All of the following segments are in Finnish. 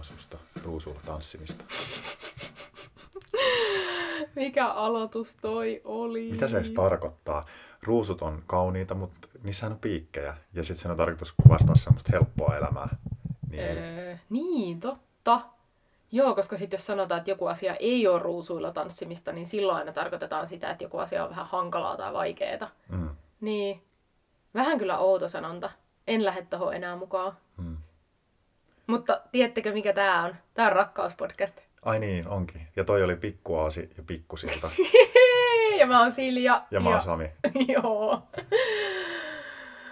Vaatiiko elämä susta ruusulla tanssimista? Mikä aloitus toi oli? Mitä se edes tarkoittaa? Ruusut on kauniita, mutta niissähän on piikkejä. Ja sitten sen on tarkoitus kuvastaa semmoista helppoa elämää. Niin, Öö, niin, totta. Joo, koska sitten jos sanotaan, että joku asia ei ole ruusuilla tanssimista, niin silloin aina tarkoitetaan sitä, että joku asia on vähän hankalaa tai vaikeaa. mm, Niin, vähän kyllä outo sanonta. En lähde tohon enää mukaan. Mutta tiedättekö mikä tää on? Tää on rakkauspodcast. Ai niin, onkin. Ja toi oli pikkuaasi ja pikkusilta. ja mä oon Silja. Ja mä oon Sami. Joo.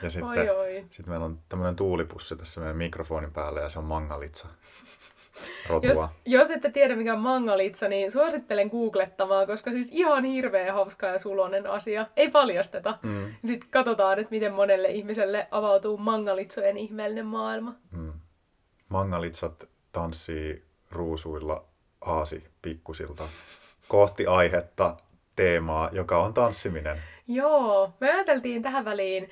Ja sitten Oi, oi. sit meillä on tämmöinen tuulipussi tässä meidän mikrofonin päällä ja se on mangalitsa. Jos, jos ette tiedä mikä on mangalitsa, niin suosittelen googlettamaan, koska siis ihan hirveä hauska ja sulonen asia. Ei paljasteta. Mm, Sitten katsotaan, että miten monelle ihmiselle avautuu mangalitsojen ihmeellinen maailma. mm. Mangalitsat tanssii ruusuilla aasi pikkusilta kohti aihetta, teemaa, joka on tanssiminen. Joo, me ajateltiin tähän väliin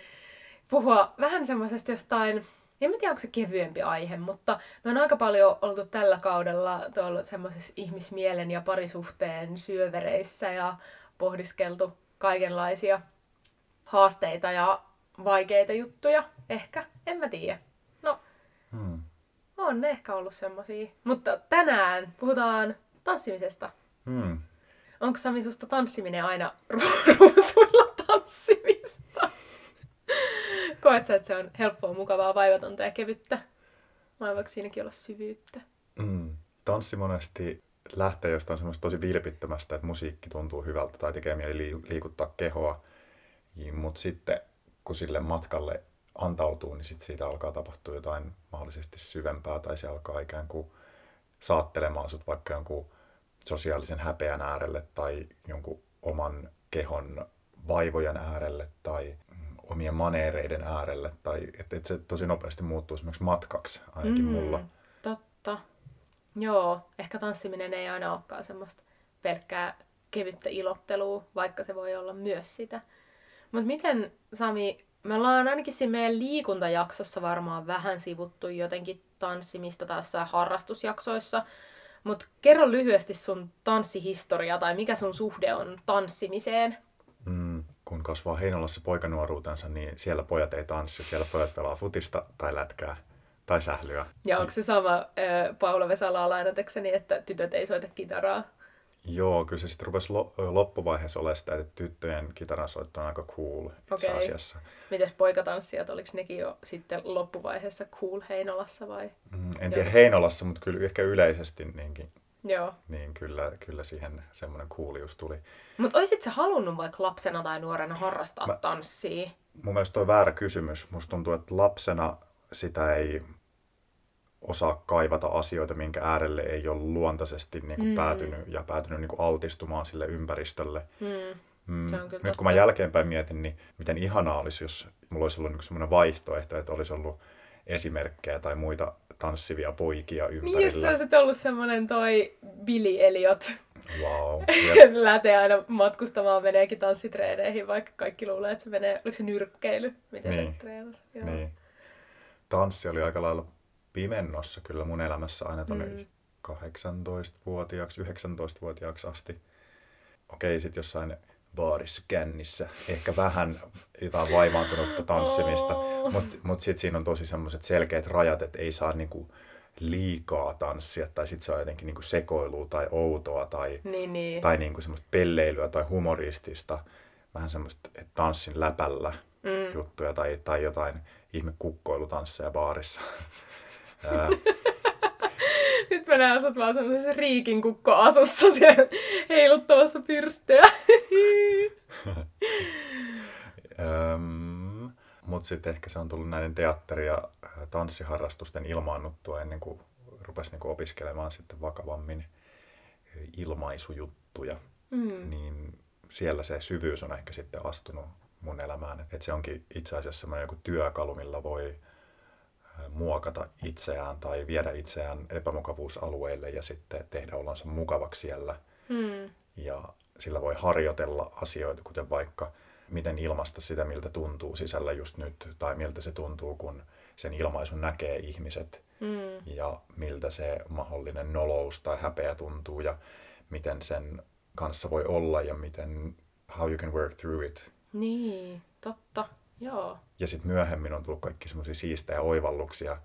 puhua vähän semmoisesta jostain, en mä tiedä onko se kevyempi aihe, mutta me on aika paljon oltu tällä kaudella tuolla semmoisessa ihmismielen ja parisuhteen syövereissä ja pohdiskeltu kaikenlaisia haasteita ja vaikeita juttuja, ehkä, en mä tiedä. On ne ehkä ollut semmosia. Mutta tänään puhutaan tanssimisesta. Hmm. Onko Sami susta tanssiminen aina ru- ruusuilla tanssimista? Koet sä, että se on helppoa, mukavaa, vaivatonta ja kevyttä? Vai voiko siinäkin olla syvyyttä? Mm. Tanssi monesti lähtee jostain semmoista tosi vilpittömästä, että musiikki tuntuu hyvältä tai tekee mieli lii- liikuttaa kehoa. Mutta sitten kun sille matkalle antautuu, niin sit siitä alkaa tapahtua jotain mahdollisesti syvempää tai se alkaa ikään kuin saattelemaan sut vaikka jonkun sosiaalisen häpeän äärelle tai jonkun oman kehon vaivojen äärelle tai mm, omien maneereiden äärelle. Tai että et se tosi nopeasti muuttuu esimerkiksi matkaksi, ainakin mm. mulla. Totta. Joo, ehkä tanssiminen ei aina olekaan semmoista pelkkää kevyttä ilottelua, vaikka se voi olla myös sitä. Mutta miten, Sami, me ollaan ainakin siinä meidän liikuntajaksossa varmaan vähän sivuttu jotenkin tanssimista tai jossain harrastusjaksoissa. Mutta kerro lyhyesti sun tanssihistoria tai mikä sun suhde on tanssimiseen. Mm, kun kasvaa Heinolassa poikanuoruutensa, niin siellä pojat ei tanssi, siellä pojat pelaa futista tai lätkää tai sählyä. Ja onko se sama äh, Paula Vesalaa lainatakseni, että tytöt ei soita kitaraa? Joo, kyllä se sitten rupesi lo- loppuvaiheessa olemaan sitä, että tyttöjen kitaransoitto on aika cool itse Okei. asiassa. Mites poikatanssijat, oliko nekin jo sitten loppuvaiheessa cool Heinolassa vai? Mm, en tiedä Heinolassa, mutta kyllä ehkä yleisesti niinkin, Joo. niin kyllä, kyllä siihen semmoinen coolius tuli. Mutta oisit sä halunnut vaikka lapsena tai nuorena harrastaa Mä... tanssia? Mun mielestä toi on väärä kysymys. Musta tuntuu, että lapsena sitä ei osaa kaivata asioita, minkä äärelle ei ole luontaisesti niin kuin Mm. päätynyt ja päätynyt niin kuin altistumaan sille ympäristölle. Mm. Mm. Nyt totta. kun mä jälkeenpäin mietin, niin miten ihanaa olisi, jos mulla olisi ollut niin semmoinen vaihtoehto, että olisi ollut esimerkkejä tai muita tanssivia poikia Niin jos ympärillä. sä olisit ollut semmonen toi Billy Elliot. Wow. Lähtee aina matkustamaan, meneekin tanssitreeneihin, vaikka kaikki luulee, että se menee, oliko se nyrkkeily, miten Niin. se treenasi. Joo. Niin. Tanssi oli aika lailla pimennossa kyllä mun elämässä aina tuonne Mm. mm. 18-vuotiaaksi, 19-vuotiaaksi asti. Okei, sitten jossain baarissa kännissä ehkä vähän jotain vaivaantunutta tanssimista, Oh. mutta mut sitten siinä on tosi semmoiset selkeät rajat, että ei saa niinku liikaa tanssia tai sitten se on jotenkin niinku sekoilua tai outoa tai, Niin, niin. tai niinku semmoista pelleilyä tai humoristista, vähän semmoista että tanssin läpällä Mm. juttuja tai, tai jotain ihme kukkoilutansseja baarissa. Ää, Nyt mä näen sut vaan semmoisessa riikin kukko-asussa siellä heiluttamassa pyrstöä. Öm, Mutta sitten ehkä se on tullut näiden teatteri- ja tanssiharrastusten ilmaannuttua ennen kuin rupesi niinku opiskelemaan sitten vakavammin ilmaisujuttuja. Mm. Niin siellä se syvyys on ehkä sitten astunut mun elämään. Että se onkin itse asiassa semmoinen joku työkalu, millä voi muokata itseään tai viedä itseään epämukavuusalueille ja sitten tehdä olonsa mukavaksi siellä. Mm. Ja sillä voi harjoitella asioita, kuten vaikka miten ilmaista sitä, miltä tuntuu sisällä just nyt, tai miltä se tuntuu, kun sen ilmaisun näkee ihmiset Mm. ja miltä se mahdollinen nolous tai häpeä tuntuu ja miten sen kanssa voi olla ja miten how you can work through it. Niin, totta. Joo. Ja sitten myöhemmin on tullut kaikki semmoisia siistejä oivalluksia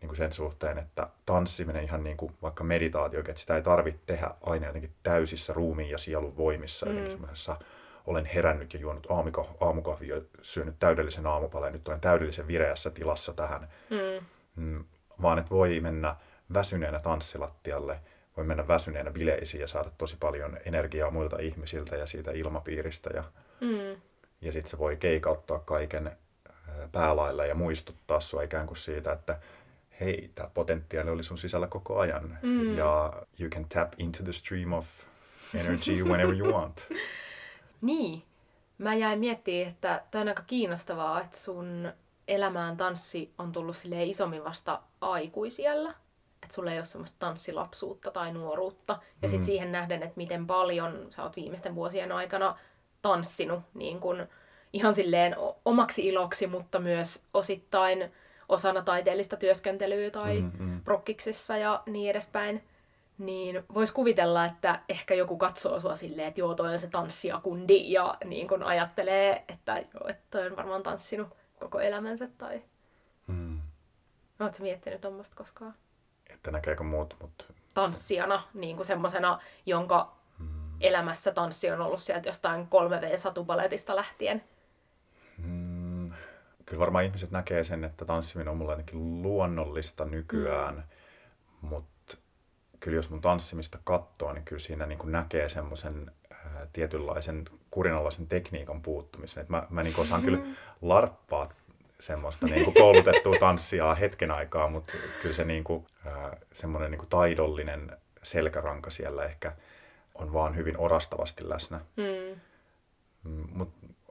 niin kuin sen suhteen, että tanssiminen ihan niin kuin vaikka meditaatio, että sitä ei tarvitse tehdä aina jotenkin täysissä ruumiin ja sielun voimissa, mm. jotenkin semmoisessa olen herännyt ja juonut aamiko, aamukahvia ja syönyt täydellisen aamupalan ja nyt olen täydellisen vireässä tilassa tähän. Mm. Mm, vaan että voi mennä väsyneenä tanssilattialle, voi mennä väsyneenä bileisiin ja saada tosi paljon energiaa muilta ihmisiltä ja siitä ilmapiiristä. Ja, Mm. Ja sitten se voi keikauttaa kaiken ää, päälailla ja muistuttaa sua ikään kuin siitä, että hei, tämä potentiaali oli sun sisällä koko ajan. Mm. Ja you can tap into the stream of energy whenever you want. Niin. Mä jäin miettimään, että toi on aika kiinnostavaa, että sun elämään tanssi on tullut silleen isommin vasta aikuisiellä. Että sulla ei ole semmoista tanssilapsuutta tai nuoruutta. Ja sit Mm. siihen nähden, että miten paljon sä oot viimeisten vuosien aikana tanssinut niin kun ihan silleen omaksi iloksi, mutta myös osittain osana taiteellista työskentelyä tai Mm, mm. prokkiksissa ja niin edespäin, niin vois kuvitella, että ehkä joku katsoo sua silleen, että joo, toi on se tanssijakundi, ja niin kun ajattelee, että joo, että toi on varmaan tanssinut koko elämänsä, tai Mm. ootko miettinyt tuommoista koskaan? Että näkeekö muut mut Tanssijana, niin kuin semmosena, jonka. Elämässä tanssi on ollut sieltä jostain 3V-satubaletista lähtien. Mm, kyllä varmaan ihmiset näkee sen, että tanssiminen on mulle ainakin luonnollista nykyään, mm. mutta kyllä jos mun tanssimista katsoo, niin kyllä siinä niin näkee semmoisen tietynlaisen kurinalaisen tekniikan puuttumisen. Et mä, mä niin osaan kyllä larppaa semmoista niin kuin koulutettua tanssia hetken aikaa, mutta kyllä se niin kuin, ää, semmoinen niin kuin taidollinen selkäranka siellä ehkä on vaan hyvin orastavasti läsnä. Mm. Mut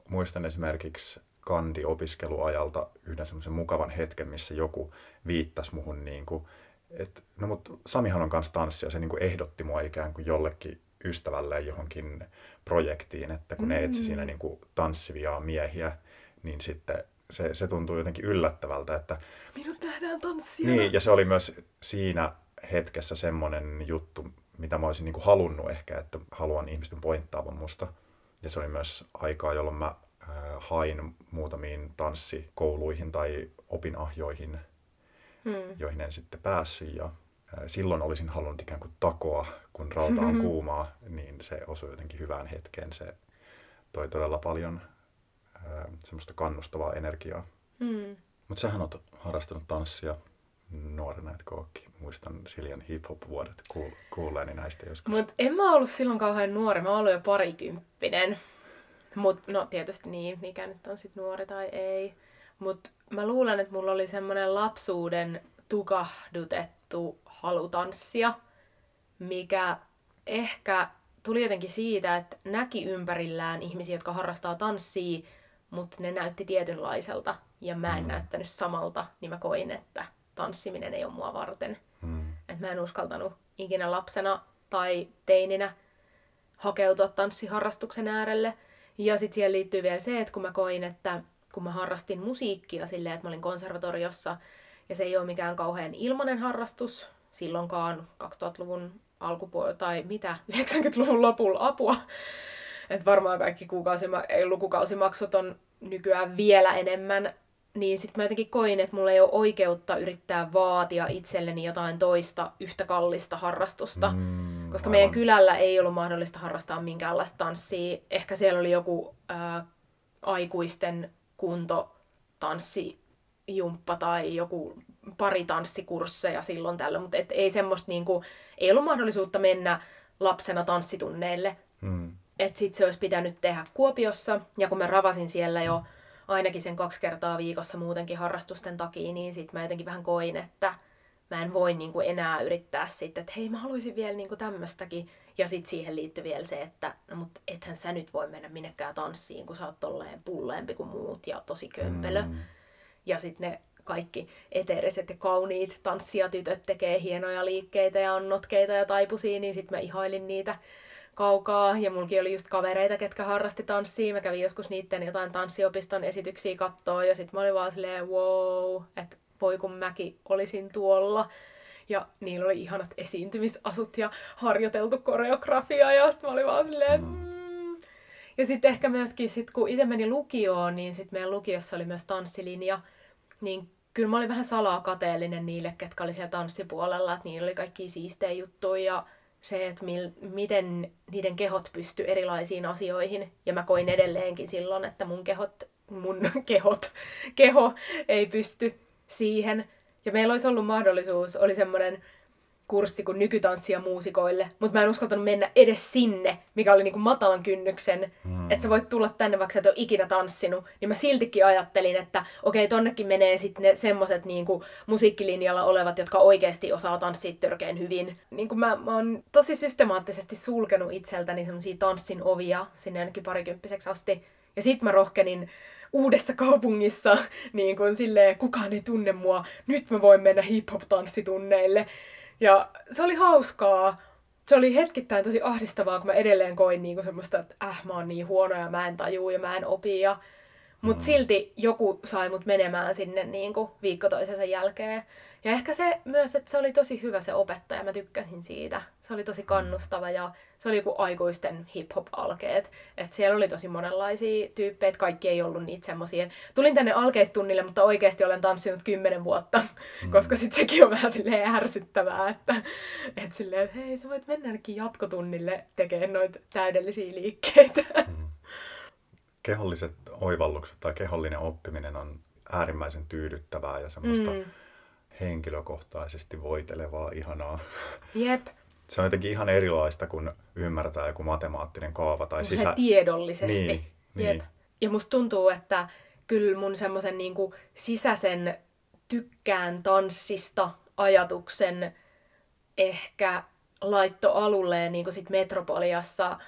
muistan esimerkiksi kandi-opiskeluajalta yhden semmoisen mukavan hetken, missä joku viittasi muhun niin kuin, että no mut Samihan on kanssa tanssia, se niin kuin ehdotti mua ikään kuin jollekin ystävälle johonkin projektiin, että kun ne etsi siinä niin kuin tanssivia miehiä, niin sitten se, se tuntuu jotenkin yllättävältä, että Minut nähdään tanssia. niin, ja se oli myös siinä hetkessä semmoinen juttu, mitä mä olisin niin kuin halunnut ehkä, että haluan ihmisten pointtaavan musta. Ja se oli myös aikaa, jolloin mä hain muutamiin tanssikouluihin tai opinahjoihin, Mm. joihin en sitten päässyt. Ja silloin olisin halunnut ikään kuin takoa, kun rauta on kuumaa, niin se osui jotenkin hyvään hetkeen. Se toi todella paljon semmoista kannustavaa energiaa. Mm. Mutta sähän oot harrastanut tanssia nuorena, etkö ookin? Muistan Siljan hip-hop-vuodet kuul- kuulleeni näistä joskus. Mutta en mä ollut silloin kauhean nuori, mä ollut jo parikymppinen. Mut no tietysti niin, mikä nyt on sit nuori tai ei. Mut mä luulen, että mulla oli semmoinen lapsuuden tukahdutettu halu tanssia, mikä ehkä tuli jotenkin siitä, että näki ympärillään ihmisiä, jotka harrastaa tanssia, mutta ne näytti tietynlaiselta ja mä en Mm. näyttänyt samalta, niin mä koin, että tanssiminen ei ole mua varten. Mm. Että mä en uskaltanut ikinä lapsena tai teininä hakeutua tanssiharrastuksen äärelle. Ja sitten siihen liittyy vielä se, että kun mä koin, että kun mä harrastin musiikkia silleen, että mä olin konservatoriossa, ja se ei ole mikään kauhean ilmainen harrastus, silloinkaan 2000-luvun alkupuolella tai mitä, 90-luvun lopulla apua. että varmaan kaikki kuukausima- ei, lukukausimaksut on nykyään vielä enemmän niin sitten mä jotenkin koin, että mulla ei ole oikeutta yrittää vaatia itselleni jotain toista yhtä kallista harrastusta. Mm, Koska aivan. meidän kylällä ei ollut mahdollista harrastaa minkäänlaista tanssia. Ehkä siellä oli joku ää, aikuisten kuntotanssijumppa tai joku pari tanssikursseja silloin tällöin, mutta et ei semmoista niinku, ei ollut mahdollisuutta mennä lapsena tanssitunneille. Mm. Että sit se olisi pitänyt tehdä Kuopiossa. Ja kun mä ravasin siellä jo ainakin sen kaksi kertaa viikossa muutenkin harrastusten takia, niin sit mä jotenkin vähän koin, että mä en voi niinku enää yrittää sitten, että hei mä haluaisin vielä niinku tämmöstäkin. Ja sitten siihen liittyy vielä se, että no mut ethän sä nyt voi mennä minnekään tanssiin, kun sä oot tolleen pulleempi kuin muut ja tosi kömpelö. Mm. Ja sitten ne kaikki eteeriset ja kauniit tanssijatytöt tekee hienoja liikkeitä ja on notkeita ja taipusia, niin sitten mä ihailin niitä kaukaa. Ja mulki oli just kavereita, ketkä harrasti tanssia. Mä kävin joskus niiden jotain tanssiopiston esityksiä kattoa. Ja sit mä olin vaan silleen, wow, että voi kun mäkin olisin tuolla. Ja niillä oli ihanat esiintymisasut ja harjoiteltu koreografia. Ja sitten mä olin vaan silleen, mm. Ja sitten ehkä myöskin, sit kun itse meni lukioon, niin sitten meidän lukiossa oli myös tanssilinja. Niin kyllä mä olin vähän salaa kateellinen niille, ketkä oli siellä tanssipuolella, että niillä oli kaikki siistejä juttuja ja se, että mil, miten niiden kehot pysty erilaisiin asioihin. Ja mä koin edelleenkin silloin, että mun kehot, mun kehot, keho ei pysty siihen. Ja meillä olisi ollut mahdollisuus, oli semmoinen kurssi kuin nykytanssia muusikoille, mutta mä en uskaltanut mennä edes sinne, mikä oli niinku matalan kynnyksen, mm. että sä voit tulla tänne, vaikka sä et ole ikinä tanssinut. Niin mä siltikin ajattelin, että okei, tonnekin menee sitten ne semmoset niinku musiikkilinjalla olevat, jotka oikeasti osaa tanssia törkeän hyvin. Niin mä, mä oon tosi systemaattisesti sulkenut itseltäni semmosia tanssin ovia sinne ainakin parikymppiseksi asti. Ja sit mä rohkenin uudessa kaupungissa, niin kuin silleen, kukaan ei tunne mua, nyt mä voin mennä hip-hop-tanssitunneille. Ja se oli hauskaa. Se oli hetkittäin tosi ahdistavaa, kun mä edelleen koin niinku semmoista, että äh, mä oon niin huono ja mä en tajuu ja mä en opi. Ja... Mutta mm. silti joku sai mut menemään sinne niinku viikko toisensa jälkeen. Ja ehkä se myös, että se oli tosi hyvä se opettaja, mä tykkäsin siitä. Se oli tosi kannustava ja se oli joku aikuisten hip-hop-alkeet. Että siellä oli tosi monenlaisia tyyppejä, kaikki ei ollut niitä semmosia. Tulin tänne alkeistunnille, mutta oikeasti olen tanssinut kymmenen vuotta, mm. koska sitten sekin on vähän silleen ärsyttävää, että et silleen, että hei, sä voit mennä ainakin jatkotunnille tekemään noita täydellisiä liikkeitä. Mm. Keholliset oivallukset tai kehollinen oppiminen on äärimmäisen tyydyttävää ja semmoista mm henkilökohtaisesti voitelevaa, ihanaa. Jep. Se on jotenkin ihan erilaista, kun ymmärtää joku matemaattinen kaava tai sisä... tiedollisesti. Niin, niin. Jep. Ja musta tuntuu, että kyllä mun semmoisen niin sisäisen tykkään tanssista ajatuksen ehkä laitto alulleen niin kuin sit Metropoliassa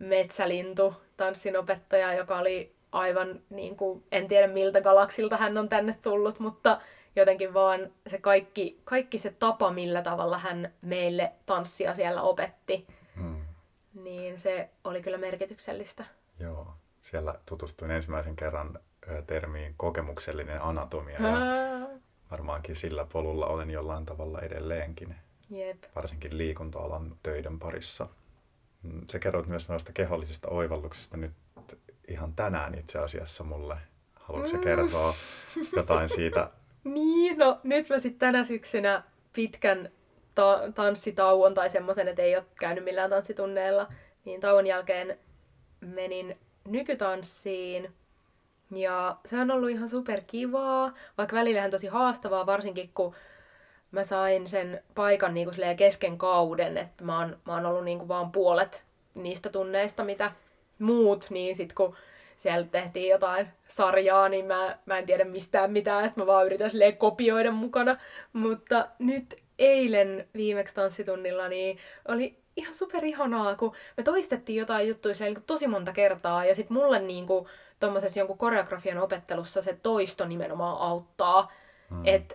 Metsälintu, tanssinopettaja, joka oli aivan, niin kuin, en tiedä miltä galaksilta hän on tänne tullut, mutta jotenkin vaan se kaikki, kaikki se tapa, millä tavalla hän meille tanssia siellä opetti, hmm. niin se oli kyllä merkityksellistä. Joo, siellä tutustuin ensimmäisen kerran termiin kokemuksellinen anatomia ja varmaankin sillä polulla olen jollain tavalla edelleenkin. Jep. Varsinkin liikunta-alan töiden parissa. Mm, se kerroit myös noista kehollisista oivalluksista nyt ihan tänään itse asiassa mulle. Haluatko mm. kertoa jotain siitä niin, no nyt mä sitten tänä syksynä pitkän ta- tanssitauon tai semmoisen, että ei ole käynyt millään tanssitunneilla, niin tauon jälkeen menin nykytanssiin. Ja se on ollut ihan super kivaa, vaikka välillähän tosi haastavaa, varsinkin kun mä sain sen paikan niin kuin kesken kauden, että mä oon, mä oon ollut niin kuin vaan puolet niistä tunneista, mitä muut, niin sit kun siellä tehtiin jotain sarjaa, niin mä, mä en tiedä mistään mitään, sitten mä vaan yritän silleen kopioida mukana. Mutta nyt eilen viimeksi tanssitunnilla, niin oli ihan super ihanaa, kun me toistettiin jotain juttuja niin tosi monta kertaa, ja sitten mulle niin kuin, tommosessa jonkun koreografian opettelussa se toisto nimenomaan auttaa. Mm. Että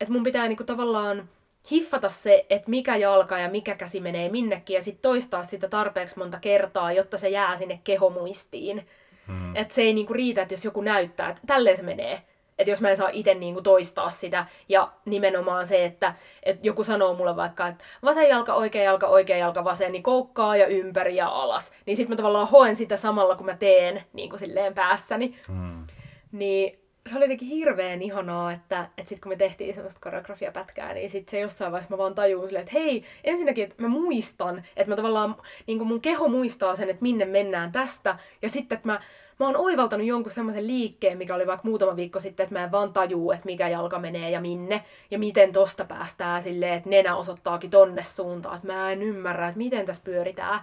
et mun pitää niin kuin, tavallaan hiffata se, että mikä jalka ja mikä käsi menee minnekin, ja sitten toistaa sitä tarpeeksi monta kertaa, jotta se jää sinne kehomuistiin. Mm. Että se ei niinku riitä, että jos joku näyttää, että tälleen se menee. Että jos mä en saa itse niinku toistaa sitä. Ja nimenomaan se, että, että joku sanoo mulle vaikka, että vasen jalka, oikea jalka, oikea jalka, vasen, niin koukkaa ja ympäri ja alas. Niin sitten mä tavallaan hoen sitä samalla, kun mä teen niin kuin silleen päässäni. Mm. Niin se oli jotenkin hirveän ihanaa, että, että sitten kun me tehtiin semmoista koreografiapätkää, niin sitten se jossain vaiheessa mä vaan tajuin silleen, että hei, ensinnäkin, että mä muistan, että mä tavallaan, niin kuin mun keho muistaa sen, että minne mennään tästä, ja sitten, että mä, mä oon oivaltanut jonkun semmoisen liikkeen, mikä oli vaikka muutama viikko sitten, että mä en vaan tajuu, että mikä jalka menee ja minne, ja miten tosta päästään silleen, että nenä osoittaakin tonne suuntaan, että mä en ymmärrä, että miten tässä pyöritään.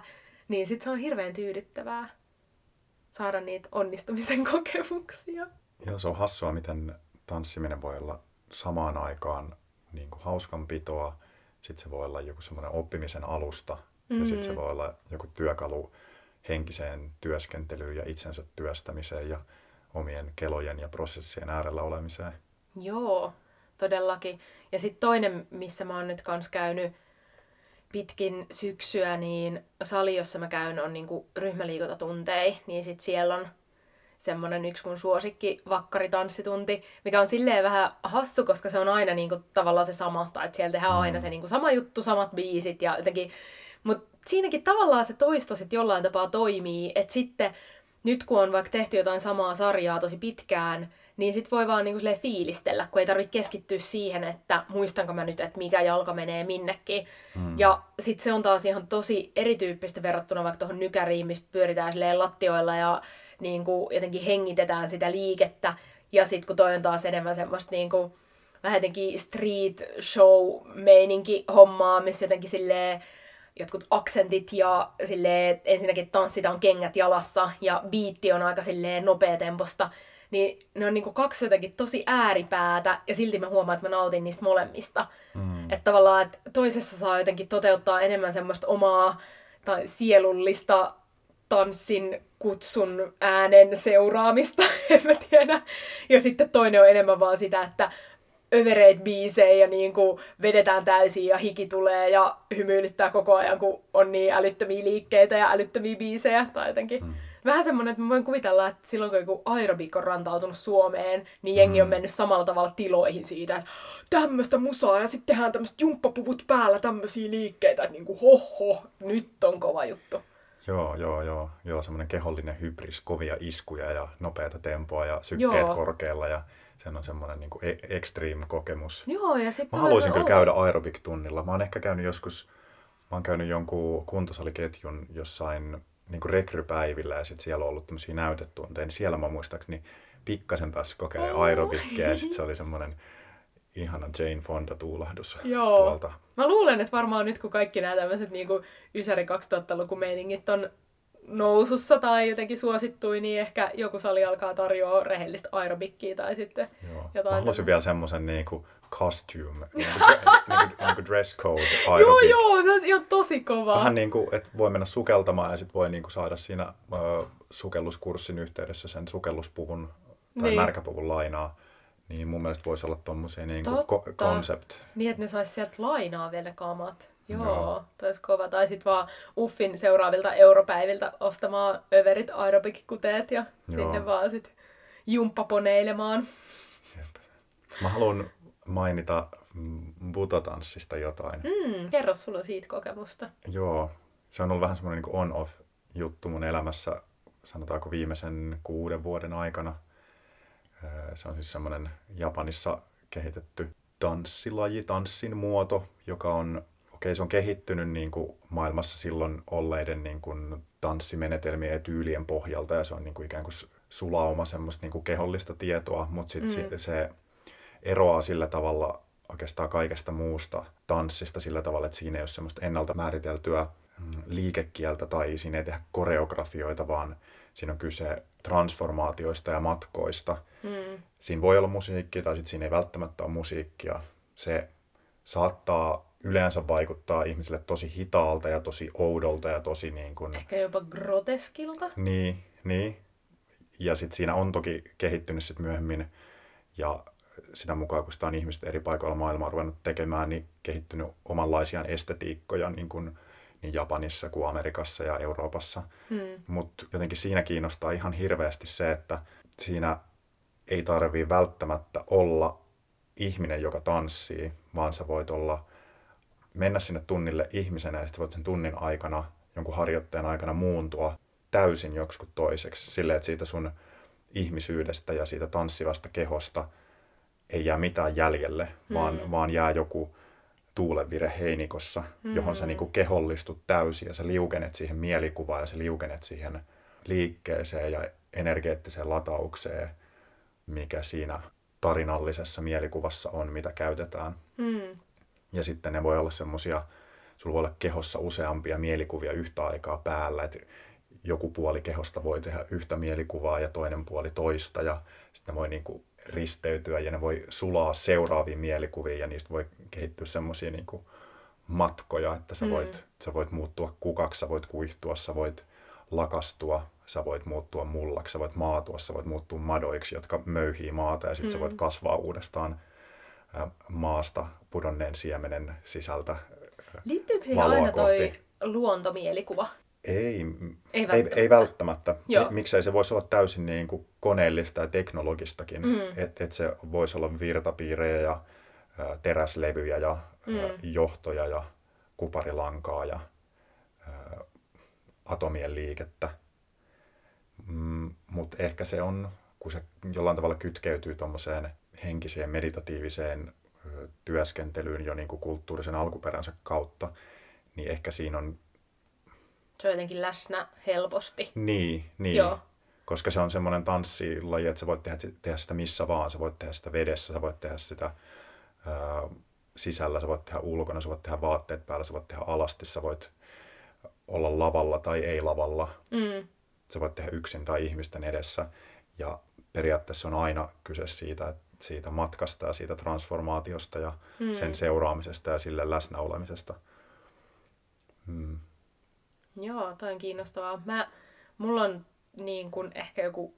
Niin sit se on hirveän tyydyttävää saada niitä onnistumisen kokemuksia. Joo, se on hassua, miten tanssiminen voi olla samaan aikaan niin kuin hauskanpitoa, sitten se voi olla joku semmoinen oppimisen alusta, mm-hmm. ja sitten se voi olla joku työkalu henkiseen työskentelyyn ja itsensä työstämiseen ja omien kelojen ja prosessien äärellä olemiseen. Joo, todellakin. Ja sitten toinen, missä mä oon nyt kanssa käynyt pitkin syksyä, niin sali, jossa mä käyn, on niinku ryhmäliikuntatuntei, niin sit siellä on semmonen yksi mun suosikki vakkaritanssitunti, mikä on silleen vähän hassu, koska se on aina niinku tavallaan se sama, tai että siellä tehdään mm. aina se niinku sama juttu, samat biisit ja jotenkin, mutta siinäkin tavallaan se toisto sitten jollain tapaa toimii, että sitten nyt kun on vaikka tehty jotain samaa sarjaa tosi pitkään, niin sit voi vaan niinku fiilistellä, kun ei tarvitse keskittyä siihen, että muistanko mä nyt, että mikä jalka menee minnekin. Mm. Ja sit se on taas ihan tosi erityyppistä verrattuna vaikka tuohon nykäriin, missä pyöritään lattioilla ja niinku jotenkin hengitetään sitä liikettä. Ja sit kun toi on taas enemmän semmoista niinku, vähän jotenkin street show meininki hommaa, missä jotenkin silleen jotkut aksentit ja silleen, ensinnäkin tanssitaan kengät jalassa ja biitti on aika silleen nopeatemposta niin ne on niinku kaksi jotenkin tosi ääripäätä, ja silti mä huomaan, että mä nautin niistä molemmista. Mm. Että tavallaan, että toisessa saa jotenkin toteuttaa enemmän semmoista omaa tai sielullista tanssin kutsun äänen seuraamista, en mä tiedä. Ja sitten toinen on enemmän vaan sitä, että övereit biisejä ja niin kuin vedetään täysin ja hiki tulee ja hymyilyttää koko ajan, kun on niin älyttömiä liikkeitä ja älyttömiä biisejä tai jotenkin. Mm vähän semmoinen, että mä voin kuvitella, että silloin kun joku aerobik on rantautunut Suomeen, niin jengi mm. on mennyt samalla tavalla tiloihin siitä, että tämmöistä musaa ja sitten tehdään tämmöiset jumppapuvut päällä tämmöisiä liikkeitä, että niinku hoho, nyt on kova juttu. Joo, joo, joo. Joo, semmoinen kehollinen hybris, kovia iskuja ja nopeata tempoa ja sykkeet joo. korkealla ja sen on semmoinen niin e- extreme kokemus. Joo, ja sitten Mä haluaisin kyllä käydä aerobik-tunnilla. Mä oon ehkä käynyt joskus, mä oon käynyt jonkun kuntosaliketjun jossain niin kuin rekrypäivillä ja sitten siellä on ollut tämmöisiä näytetunteja, niin siellä mä muistaakseni pikkasen päässyt kokeilemaan aerobikkia ja sitten se oli semmoinen ihana Jane Fonda-tuulahdus Joo. tuolta. Mä luulen, että varmaan nyt kun kaikki nämä tämmöiset niin Ysäri 2000-lukumeiningit on nousussa tai jotenkin suosittui, niin ehkä joku sali alkaa tarjoa rehellistä aerobikkiä tai sitten Joo. jotain. Mä haluaisin vielä semmoisen niin kuin costume, niin kuin, niin kuin, niin kuin dress code aerobik. Joo, joo, se olisi ihan tosi kova. Vähän niin kuin, että voi mennä sukeltamaan ja sitten voi niin kuin saada siinä ö, sukelluskurssin yhteydessä sen sukelluspuvun tai niin. märkäpuvun lainaa. Niin mun mielestä voisi olla tommosia niin kuin ko- concept. Niin, että ne saisi sieltä lainaa vielä kamat. Joo, Joo. olisi kova. Tai sitten vaan Uffin seuraavilta europäiviltä ostamaan överit aerobic-kuteet ja Joo. sinne vaan sitten jumppaponeilemaan. Jep. Mä haluan mainita butotanssista jotain. Mm, kerro sulla siitä kokemusta. Joo, se on ollut vähän semmoinen niin on-off juttu mun elämässä, sanotaanko viimeisen kuuden vuoden aikana. Se on siis semmoinen Japanissa kehitetty tanssilaji, tanssin muoto, joka on okei, se on kehittynyt niin kuin maailmassa silloin olleiden niin kuin tanssimenetelmien ja tyylien pohjalta ja se on niin kuin ikään kuin sulauma semmoista niin kuin kehollista tietoa, mutta sitten mm. se eroaa sillä tavalla oikeastaan kaikesta muusta tanssista sillä tavalla, että siinä ei ole semmoista ennalta määriteltyä mm, liikekieltä tai siinä ei tehdä koreografioita, vaan siinä on kyse transformaatioista ja matkoista. Mm. Siinä voi olla musiikkia tai sitten siinä ei välttämättä ole musiikkia. Se saattaa yleensä vaikuttaa ihmisille tosi hitaalta ja tosi oudolta ja tosi niin kuin... Ehkä jopa groteskilta. Niin, niin. Ja sitten siinä on toki kehittynyt sit myöhemmin ja sitä mukaan, kun sitä on ihmiset eri paikoilla maailmaa ruvennut tekemään, niin kehittynyt omanlaisiaan estetiikkoja niin kuin niin Japanissa kuin Amerikassa ja Euroopassa. Hmm. Mutta jotenkin siinä kiinnostaa ihan hirveästi se, että siinä ei tarvii välttämättä olla ihminen, joka tanssii, vaan sä voit olla mennä sinne tunnille ihmisenä ja sitten voit sen tunnin aikana, jonkun harjoittajan aikana muuntua täysin joksikun toiseksi. Silleen, että siitä sun ihmisyydestä ja siitä tanssivasta kehosta ei jää mitään jäljelle, mm. vaan, vaan jää joku tuulevire heinikossa, mm. johon sä niinku kehollistut täysin ja sä liukenet siihen mielikuvaan ja sä liukenet siihen liikkeeseen ja energeettiseen lataukseen, mikä siinä tarinallisessa mielikuvassa on, mitä käytetään. Mm. Ja sitten ne voi olla semmoisia, sulla voi olla kehossa useampia mielikuvia yhtä aikaa päällä, että joku puoli kehosta voi tehdä yhtä mielikuvaa ja toinen puoli toista ja sitten ne voi niin kuin risteytyä ja ne voi sulaa seuraaviin mielikuviin ja niistä voi kehittyä semmoisia niin matkoja, että sä voit, mm. sä voit muuttua kukaksi, sä voit kuihtua, sä voit lakastua, sä voit muuttua mullaksi, sä voit maatua, sä voit muuttua madoiksi, jotka möyhii maata ja sitten mm. sä voit mm. kasvaa uudestaan maasta pudonneen siemenen sisältä Liittyykö siihen aina toi kohti. luontomielikuva? Ei, Ei ei, välttämättä. ei välttämättä. Joo. Mi- Miksei se voisi olla täysin niin kuin koneellista ja teknologistakin. Mm. Että et se voisi olla virtapiirejä ja ä, teräslevyjä ja Mm. ä, johtoja ja kuparilankaa ja ä, atomien liikettä. Mm, Mutta ehkä se on, kun se jollain tavalla kytkeytyy tuommoiseen henkiseen meditatiiviseen ö, työskentelyyn jo niin kuin kulttuurisen alkuperänsä kautta, niin ehkä siinä on Se on jotenkin läsnä helposti. Niin, niin. Joo. Koska se on semmoinen tanssilaji, että sä voit tehdä, tehdä sitä missä vaan. Sä voit tehdä sitä vedessä, sä voit tehdä sitä ää, sisällä, sä voit tehdä ulkona, sä voit tehdä vaatteet päällä, sä voit tehdä alasti, sä voit olla lavalla tai ei lavalla. Mm. Sä voit tehdä yksin tai ihmisten edessä. Ja periaatteessa on aina kyse siitä, että siitä matkasta ja siitä transformaatiosta ja Mm. sen seuraamisesta ja sille läsnä olemisesta. Mm. Joo, toi on kiinnostavaa. Mä, mulla on niin kuin ehkä joku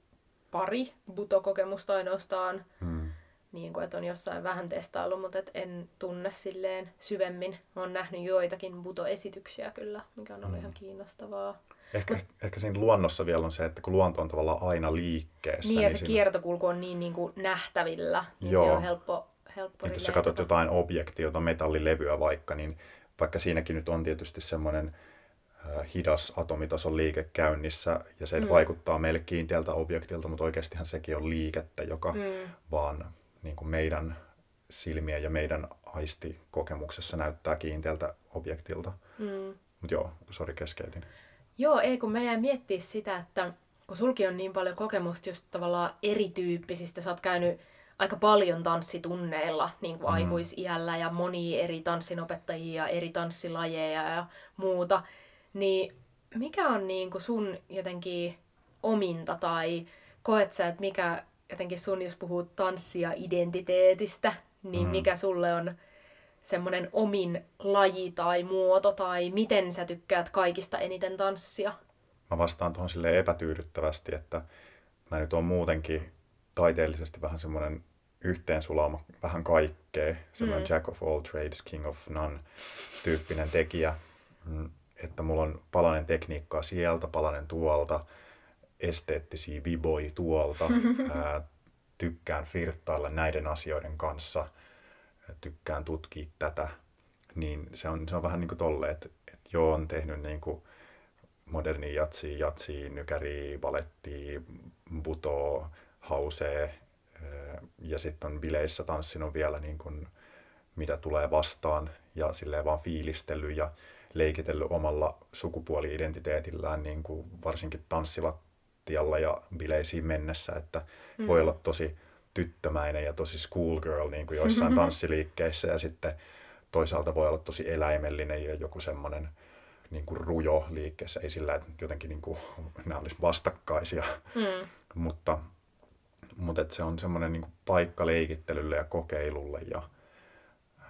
pari butokokemusta ainoastaan, Mm. niin kuin, että on jossain vähän testaillut, mutta et en tunne silleen syvemmin. Mä oon nähnyt joitakin butoesityksiä kyllä, mikä on ollut Mm. ihan kiinnostavaa. Ehkä, ehkä siinä luonnossa vielä on se, että kun luonto on tavallaan aina liikkeessä. Niin, ja se siinä- kiertokulku on niin, niin kuin nähtävillä, niin Joo. se on helppo, helppo Että jos sä katsot jotain objektiota, metallilevyä vaikka, niin vaikka siinäkin nyt on tietysti semmoinen hidas atomitason liike käynnissä, ja se Mm. vaikuttaa meille kiinteältä objektilta, mutta oikeastihan sekin on liikettä, joka Mm. vaan niin kuin meidän silmien ja meidän aistikokemuksessa näyttää kiinteältä objektilta. Mm. Mutta joo, sori keskeytin. Joo, ei kun me jäi miettiä sitä, että kun sulki on niin paljon kokemusta just tavallaan erityyppisistä, sä oot käynyt aika paljon tanssitunneilla niin kuin Mm. aikuisiällä ja monia eri tanssinopettajia ja eri tanssilajeja ja muuta, niin mikä on niin kuin sun jotenkin ominta tai koet sä, että mikä jotenkin sun, jos puhuu tanssia identiteetistä, niin Mm. mikä sulle on semmoinen omin laji tai muoto tai miten sä tykkäät kaikista eniten tanssia? mä vastaan tuohon sille epätyydyttävästi, että mä nyt on muutenkin taiteellisesti vähän semmoinen yhteensulama vähän kaikkea, semmoinen Mm. jack of all trades, king of none tyyppinen tekijä, Mm, että mulla on palanen tekniikkaa sieltä, palanen tuolta, esteettisiä viboi tuolta, ää, tykkään flirttailla näiden asioiden kanssa, tykkään tutkia tätä, niin se on, se on vähän niin kuin tolle, että, että joo, on tehnyt niin kuin moderni jatsi, jatsi, nykäri, valetti, buto, hausee ja sitten on bileissä tanssinut vielä niin kuin, mitä tulee vastaan ja silleen vaan fiilistellyt ja leikitellyt omalla sukupuoli-identiteetillään niin kuin varsinkin tanssilattialla ja bileisiin mennessä, että Mm. voi olla tosi tyttömäinen ja tosi schoolgirl niin kuin joissain tanssiliikkeissä ja sitten toisaalta voi olla tosi eläimellinen ja joku semmoinen niin kuin rujo liikkeessä, ei sillä, että jotenkin niin kuin, nämä olisi vastakkaisia, Mm. mutta, mutta että se on semmoinen niin kuin paikka leikittelylle ja kokeilulle ja,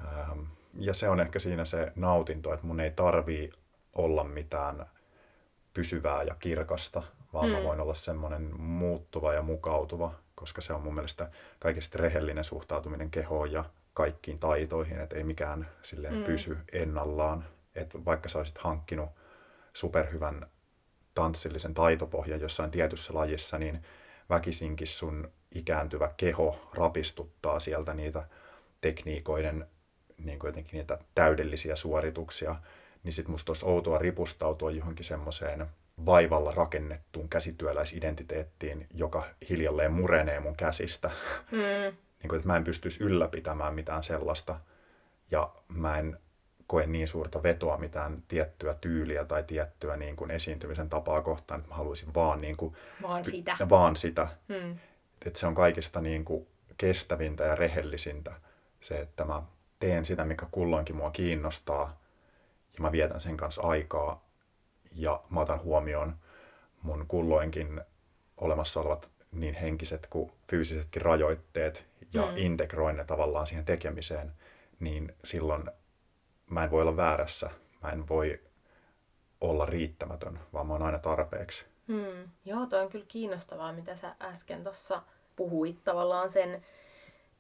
ähm, ja se on ehkä siinä se nautinto, että mun ei tarvii olla mitään pysyvää ja kirkasta, vaan mm. mä voin olla semmoinen muuttuva ja mukautuva, koska se on mun mielestä kaikista rehellinen suhtautuminen kehoon ja kaikkiin taitoihin, että ei mikään silleen mm. pysy ennallaan. Että vaikka sä olisit hankkinut superhyvän tanssillisen taitopohjan jossain tietyssä lajissa, niin väkisinkin sun ikääntyvä keho rapistuttaa sieltä niitä tekniikoiden niin kuin jotenkin niitä täydellisiä suorituksia, niin sit musta olisi outoa ripustautua johonkin semmoiseen vaivalla rakennettuun käsityöläisidentiteettiin, joka hiljalleen murenee mun käsistä. Mm. niin kuin, että mä en pystyisi ylläpitämään mitään sellaista ja mä en koe niin suurta vetoa mitään tiettyä tyyliä tai tiettyä niin kuin esiintymisen tapaa kohtaan, että mä haluaisin vaan, niin kuin, Vaan sitä. vaan sitä. Mm. Että se on kaikista niin kuin kestävintä ja rehellisintä se, että mä teen sitä, mikä kulloinkin mua kiinnostaa ja mä vietän sen kanssa aikaa ja mä otan huomioon mun kulloinkin olemassa olevat niin henkiset kuin fyysisetkin rajoitteet ja Mm. integroin ne tavallaan siihen tekemiseen, niin silloin mä en voi olla väärässä. Mä en voi olla riittämätön, vaan mä oon aina tarpeeksi. Mm. Joo, toi on kyllä kiinnostavaa, mitä sä äsken tuossa puhuit tavallaan sen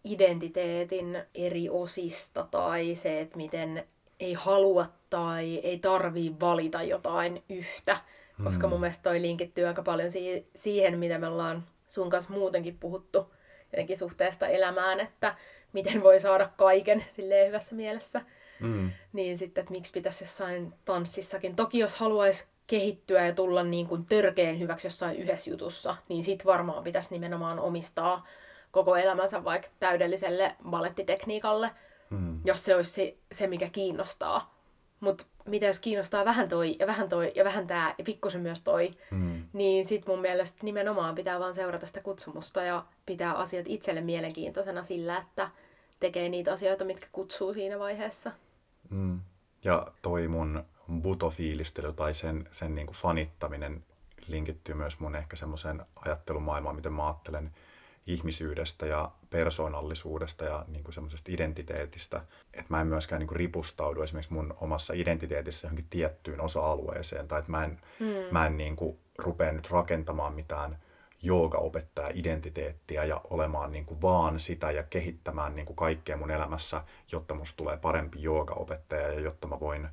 identiteetin eri osista tai se, että miten ei halua tai ei tarvii valita jotain yhtä. Koska mun mielestä toi linkittyy aika paljon si- siihen, mitä me ollaan sun kanssa muutenkin puhuttu jotenkin suhteesta elämään, että miten voi saada kaiken silleen hyvässä mielessä. Mm. Niin sitten, että miksi pitäisi jossain tanssissakin. Toki jos haluaisi kehittyä ja tulla niin kuin törkeen hyväksi jossain yhdessä jutussa, niin sit varmaan pitäisi nimenomaan omistaa koko elämänsä vaikka täydelliselle balettitekniikalle, Mm. jos se olisi se, se mikä kiinnostaa. Mutta mitä jos kiinnostaa vähän toi ja vähän toi ja vähän tää ja pikkusen myös toi, Mm. niin sit mun mielestä nimenomaan pitää vaan seurata sitä kutsumusta ja pitää asiat itselle mielenkiintoisena sillä, että tekee niitä asioita, mitkä kutsuu siinä vaiheessa. Mm. Ja toi mun butofiilistely tai sen, sen niin kuin fanittaminen linkittyy myös mun ehkä semmoiseen ajattelumaailmaan, miten mä ajattelen ihmisyydestä ja persoonallisuudesta ja niin kuin semmoisesta identiteetistä. Että mä en myöskään niin kuin ripustaudu esimerkiksi mun omassa identiteetissä johonkin tiettyyn osa-alueeseen tai että mä en, mm. mä en niin kuin rupea nyt rakentamaan mitään joogaopettaja identiteettiä ja olemaan niin kuin vaan sitä ja kehittämään niin kuin kaikkea mun elämässä, jotta musta tulee parempi joogaopettaja ja jotta mä voin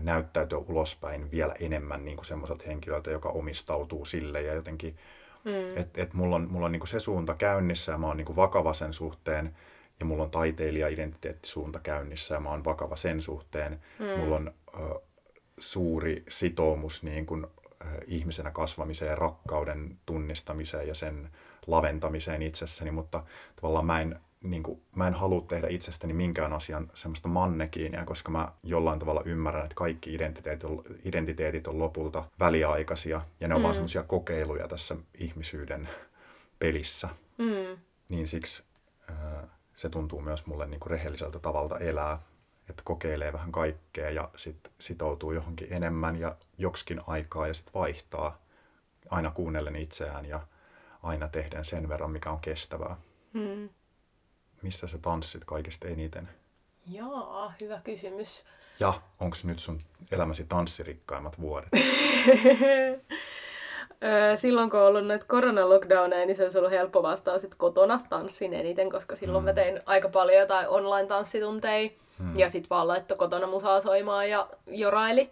näyttäytyä ulospäin vielä enemmän niin kuin semmoiselta henkilöltä, joka omistautuu sille ja jotenkin, mm. että et mulla on, mulla on niin kuin se suunta käynnissä ja mä oon niin kuin vakava sen suhteen ja mulla on taiteilija-identiteettisuunta käynnissä ja mä oon vakava sen suhteen. Mm. Mulla on ö, suuri sitoumus niin kuin, ö, ihmisenä kasvamiseen, rakkauden tunnistamiseen ja sen laventamiseen itsessäni, mutta tavallaan mä en niin kuin, mä en halua tehdä itsestäni minkään asian semmoista mannekiinia, koska mä jollain tavalla ymmärrän, että kaikki identiteetit on, identiteetit on lopulta väliaikaisia ja ne on mm. vaan semmoisia kokeiluja tässä ihmisyyden pelissä. Mm. Niin siksi äh, se tuntuu myös mulle niin kuin rehelliseltä tavalta elää, että kokeilee vähän kaikkea ja sitten sitoutuu johonkin enemmän ja joksikin aikaa ja sitten vaihtaa aina kuunnellen itseään ja aina tehden sen verran, mikä on kestävää. Mm. Missä sä tanssit kaikista eniten? Jaa, hyvä kysymys. Ja onko nyt sun elämäsi tanssirikkaimmat vuodet? silloin kun on ollut noita koronalockdowneja, niin se olisi ollut helppo vastaa sit kotona tanssin eniten, koska silloin mm. mä tein aika paljon jotain online-tanssitunteja mm. ja sitten vaan laittoi kotona musaa soimaan ja joraili.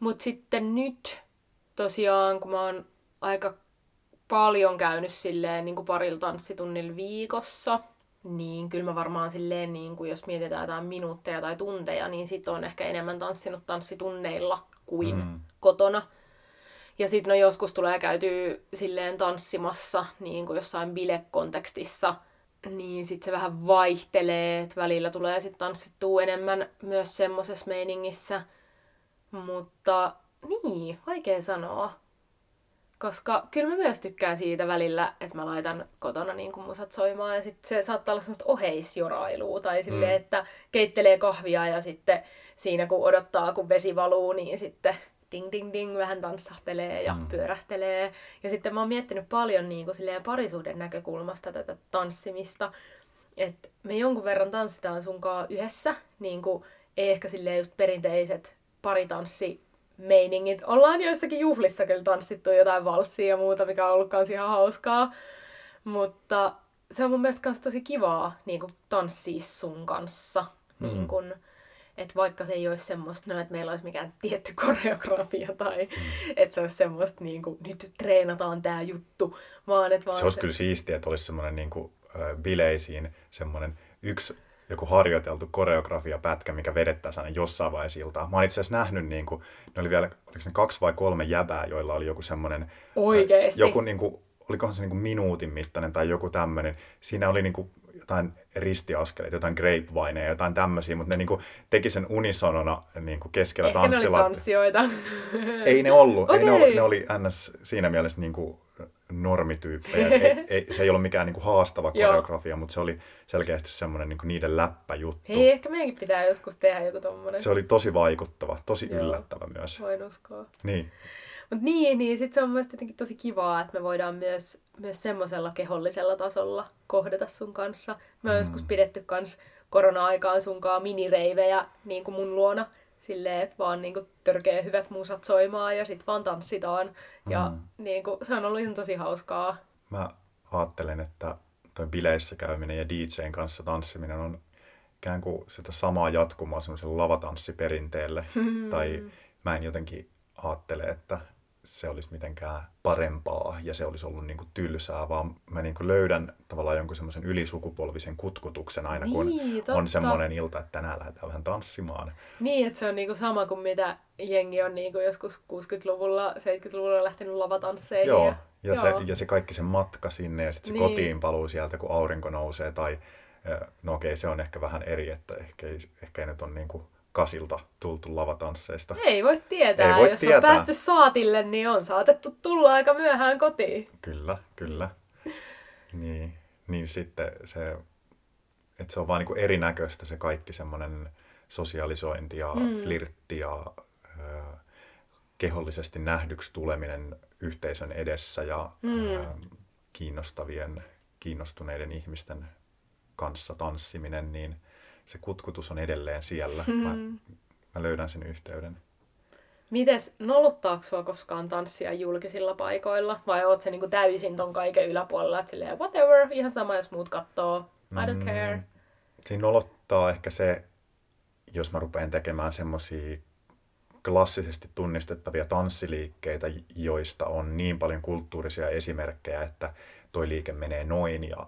Mutta sitten nyt tosiaan, kun mä oon aika paljon käynyt silleen niin kuin parilla tanssitunnilla viikossa, niin kyllä mä varmaan silleen, niin kuin jos mietitään jotain minuutteja tai tunteja, niin sit on ehkä enemmän tanssinut tanssitunneilla kuin mm. kotona. Ja sitten no joskus tulee käytyä silleen tanssimassa niin kuin jossain bilekontekstissa, niin sitten se vähän vaihtelee, että välillä tulee sitten tanssittua enemmän myös semmoisessa meiningissä. Mutta niin, vaikea sanoa. Koska kyllä mä myös tykkään siitä välillä, että mä laitan kotona niin kuin musat soimaan ja sitten se saattaa olla semmoista oheisjorailua tai silleen, mm. että keittelee kahvia ja sitten siinä kun odottaa, kun vesi valuu, niin sitten ding ding ding vähän tanssahtelee ja mm. pyörähtelee. Ja sitten mä oon miettinyt paljon niin kuin silleen parisuuden näkökulmasta tätä tanssimista, että me jonkun verran tanssitaan sunkaan yhdessä, niin kuin ei ehkä silleen just perinteiset paritanssi meiningit. Ollaan joissakin juhlissa kyllä tanssittu jotain valssia ja muuta, mikä on ollut kans ihan hauskaa. Mutta se on mun mielestä tosi kivaa niin kuin tanssia sun kanssa. Mm. Niin kuin, että vaikka se ei olisi semmoista, no, että meillä olisi mikään tietty koreografia tai mm. että se olisi semmoista, niin kuin, nyt treenataan tämä juttu, vaan että vaan Se olisi se... kyllä siistiä, että olisi semmoinen niin kuin, bileisiin semmoinen yksi joku harjoiteltu koreografiapätkä, mikä vedettäisiin aina jossain vaiheessa iltaa. Mä oon itse asiassa nähnyt, niin kuin, ne oli vielä, oliko ne kaksi vai kolme jäbää, joilla oli joku semmoinen... Oikeesti? Joku niin kuin, olikohan se niin kuin minuutin mittainen tai joku tämmöinen. Siinä oli niin kuin jotain ristiaskeleita, jotain grapevineja, jotain tämmöisiä, mutta ne niin kuin teki sen unisonona niin kuin keskellä Ehkä ne oli tanssijoita. Ei ne ollut. Okay. Ei ne, ollut, ne oli ns. siinä mielessä niin kuin normityyppejä. ei, ei, se ei ollut mikään niin kuin haastava koreografia, mutta se oli selkeästi semmoinen niin kuin niiden läppäjuttu. Hei, ehkä meidänkin pitää joskus tehdä joku tommonen. Se oli tosi vaikuttava, tosi Joo. yllättävä myös. Voin uskoa. Niin. Mut niin, niin sit se on mielestäni jotenkin tosi kivaa, että me voidaan myös, myös semmoisella kehollisella tasolla kohdata sun kanssa. Me on mm. joskus pidetty kans korona-aikaan sunkaan minireivejä niin kuin mun luona. Silleen, että vaan niin kuin, törkeä hyvät musat soimaan ja sit vaan tanssitaan. Ja Mm. niin kuin, se on ollut ihan tosi hauskaa. Mä ajattelen, että toi bileissä käyminen ja DJn kanssa tanssiminen on ikään kuin sitä samaa jatkumaa semmoiselle lavatanssiperinteelle. Mm. Tai mä en jotenkin ajattele, että se olisi mitenkään parempaa ja se olisi ollut niin kuin tylsää, vaan mä niin kuin löydän tavallaan jonkun semmoisen ylisukupolvisen kutkutuksen aina, kun Niin, totta. on semmoinen ilta, että tänään lähdetään vähän tanssimaan. Niin, että se on niinku sama kuin mitä jengi on niinku joskus 60-luvulla, 70-luvulla lähtenyt lavatansseihin. Joo, ja, ja, se, joo. ja se kaikki se matka sinne ja sitten se Niin. kotiin paluu sieltä, kun aurinko nousee. Tai, ö, no okei, se on ehkä vähän eri, että ehkä ei, ehkä ei nyt ole niin kuin kasilta tultu lavatansseista. Ei voi tietää. Ei voi Jos tietää. on päästy saatille, niin on saatettu tulla aika myöhään kotiin. Kyllä, kyllä. Niin, niin sitten se, että se on vaan niin erinäköistä se kaikki semmoinen sosialisointi ja mm. flirtti ja ö, kehollisesti nähdyksi tuleminen yhteisön edessä ja Mm. ö, kiinnostavien, kiinnostuneiden ihmisten kanssa tanssiminen, niin se kutkutus on edelleen siellä. Mä, mä löydän sen yhteyden. Mites, nolottaako sua koskaan tanssia julkisilla paikoilla? Vai oot se niinku täysin ton kaiken yläpuolella, että silleen whatever, ihan sama jos muut kattoo, I don't care. Siinä nolottaa ehkä se, jos mä rupean tekemään semmosia klassisesti tunnistettavia tanssiliikkeitä, joista on niin paljon kulttuurisia esimerkkejä, että toi liike menee noin ja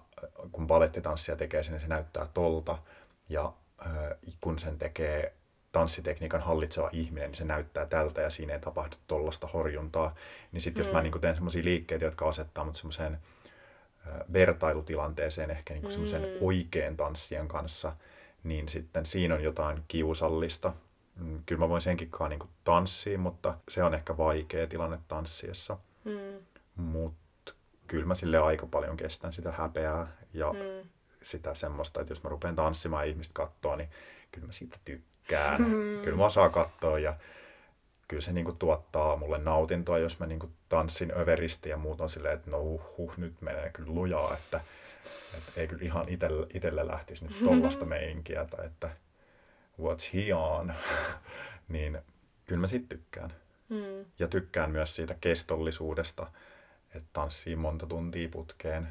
kun balettitanssia tekee sen, niin se näyttää tolta. Ja kun sen tekee tanssitekniikan hallitseva ihminen, niin se näyttää tältä ja siinä ei tapahdu tollasta horjuntaa. Niin sitten jos mä niin teen semmoisia liikkeitä, jotka asettaa mut semmoiseen vertailutilanteeseen ehkä niin semmoisen mm. oikean tanssijan kanssa, niin sitten siinä on jotain kiusallista. Mm, Kyllä mä voin senkin niin tanssia, mutta se on ehkä vaikea tilanne tanssiessa. Mm, Mutta kyllä mä sille aika paljon kestän sitä häpeää ja mm. Sitä semmoista, että jos mä rupean tanssimaan ja ihmiset kattoo, niin kyllä mä siitä tykkään. kyllä mä osaan katsoa ja kyllä se niinku tuottaa mulle nautintoa, jos mä niinku tanssin överisti ja muut on silleen, että no huh, huh nyt menee kyllä lujaa, että, että ei kyllä ihan itelle, itelle lähtisi nyt tollasta meininkiä tai että what's he on, niin kyllä mä siitä tykkään. Mm. Ja tykkään myös siitä kestollisuudesta, että tanssii monta tuntia putkeen.